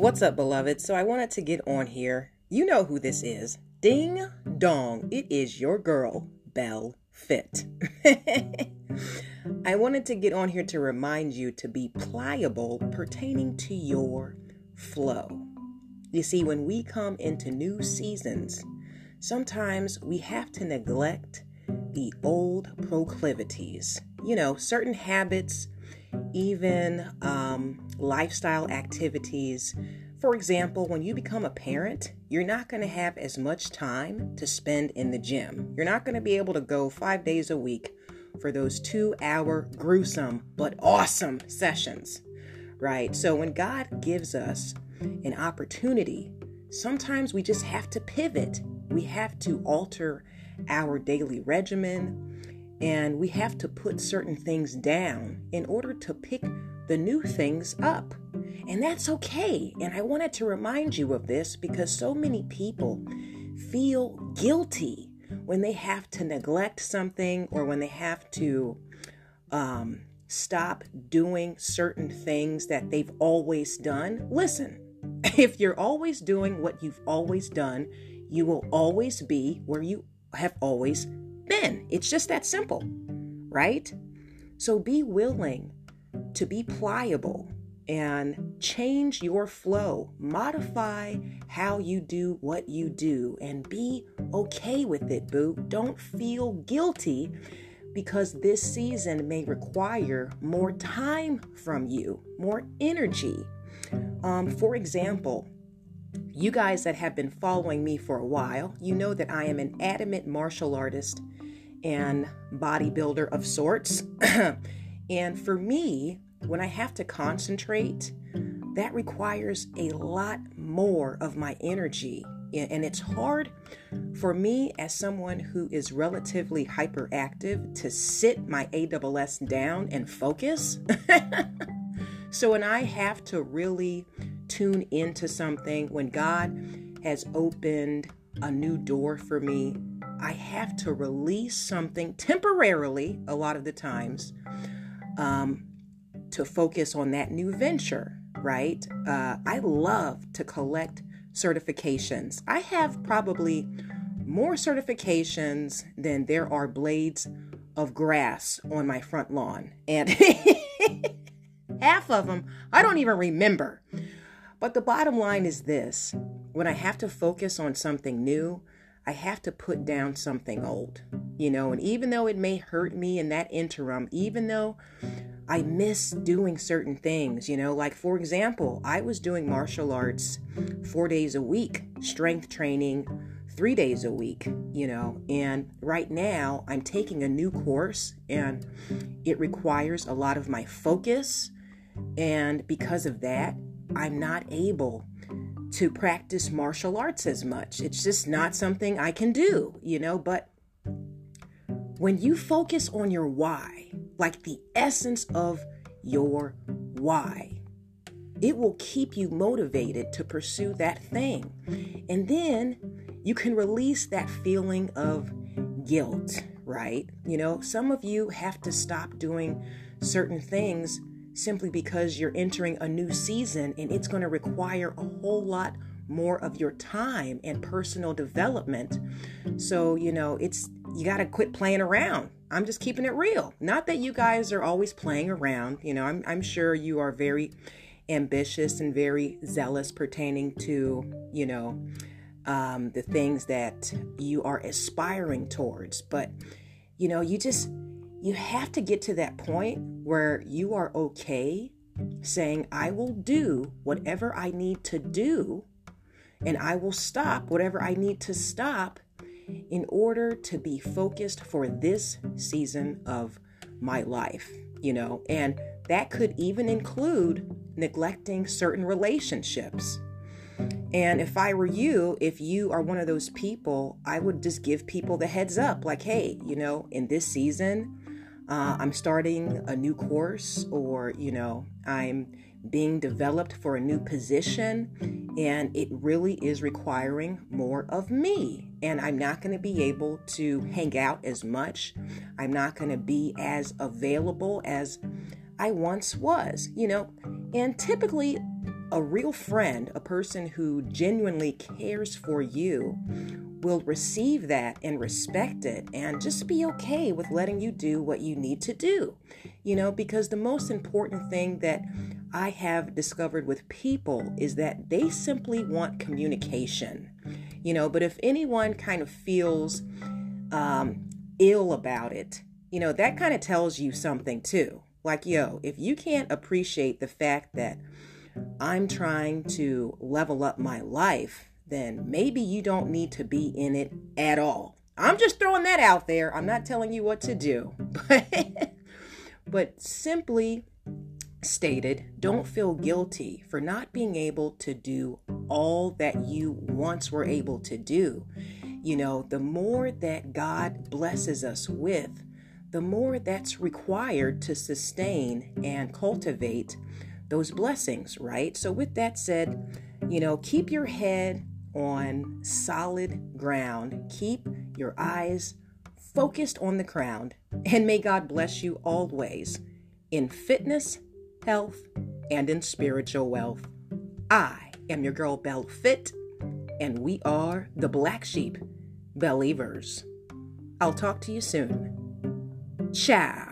What's up, beloved? So I wanted to get on here. You know who this is. Ding dong. It is your girl, Belle Fit. I wanted to get on here to remind you to be pliable pertaining to your flow. You see, when we come into new seasons, sometimes we have to neglect the old proclivities. You know, certain habits, even um, lifestyle activities. For example, when you become a parent, you're not going to have as much time to spend in the gym. You're not going to be able to go five days a week for those two hour gruesome but awesome sessions, right? So when God gives us an opportunity, sometimes we just have to pivot. We have to alter our daily regimen and we have to put certain things down in order to pick the new things up. And that's okay. And I wanted to remind you of this because so many people feel guilty when they have to neglect something or when they have to um, stop doing certain things that they've always done. Listen, if you're always doing what you've always done, you will always be where you have always been. It's just that simple, right? So be willing to be pliable and change your flow. Modify how you do what you do and be okay with it, boo. Don't feel guilty because this season may require more time from you, more energy. Um, for example, you guys that have been following me for a while, you know that I am an adamant martial artist and bodybuilder of sorts. and for me, when I have to concentrate, that requires a lot more of my energy. And it's hard for me, as someone who is relatively hyperactive, to sit my AWS down and focus. so when I have to really tune into something, when God has opened a new door for me, I have to release something temporarily, a lot of the times, um, to focus on that new venture, right? Uh, I love to collect certifications. I have probably more certifications than there are blades of grass on my front lawn. And half of them I don't even remember. But the bottom line is this. When I have to focus on something new, I have to put down something old, you know, and even though it may hurt me in that interim, even though I miss doing certain things, you know, like for example, I was doing martial arts four days a week, strength training three days a week, you know, and right now I'm taking a new course and it requires a lot of my focus. And because of that, I'm not able to practice martial arts as much. It's just not something I can do, you know. But when you focus on your why, like the essence of your why, it will keep you motivated to pursue that thing. And then you can release that feeling of guilt, right? You know, some of you have to stop doing certain things simply because you're entering a new season and it's going to require a whole lot more of your time and personal development. So, you know, it's you got to quit playing around. I'm just keeping it real. Not that you guys are always playing around. You know, I'm, I'm sure you are very ambitious and very zealous pertaining to, you know, um, the things that you are aspiring towards. But, you know, you just you have to get to that point where you are okay saying, I will do whatever I need to do, and I will stop whatever I need to stop in order to be focused for this season of my life, you know, and that could even include neglecting certain relationships. And if I were you, if you are one of those people, I would just give people the heads up like, hey, you know, in this season, uh, I'm starting a new course or, you know, I'm being developed for a new position and it really is requiring more of me. And I'm not going to be able to hang out as much. I'm not going to be as available as I once was, you know. And typically, a real friend, a person who genuinely cares for you, will receive that and respect it and just be okay with letting you do what you need to do. You know, because the most important thing that I have discovered with people is that they simply want communication. You know, but if anyone kind of feels um, ill about it, you know, that kind of tells you something too. Like, yo, if you can't appreciate the fact that I'm trying to level up my life, then maybe you don't need to be in it at all. I'm just throwing that out there. I'm not telling you what to do. But, but simply stated, don't feel guilty for not being able to do all that you once were able to do. You know, the more that God blesses us with, the more that's required to sustain and cultivate those blessings, right? So, with that said, you know, keep your head on solid ground. Keep your eyes focused on the crown, and may God bless you always in fitness, health, and in spiritual wealth. I am your girl Belle Fit, and we are the Black Sheep Believers. I'll talk to you soon. Ciao.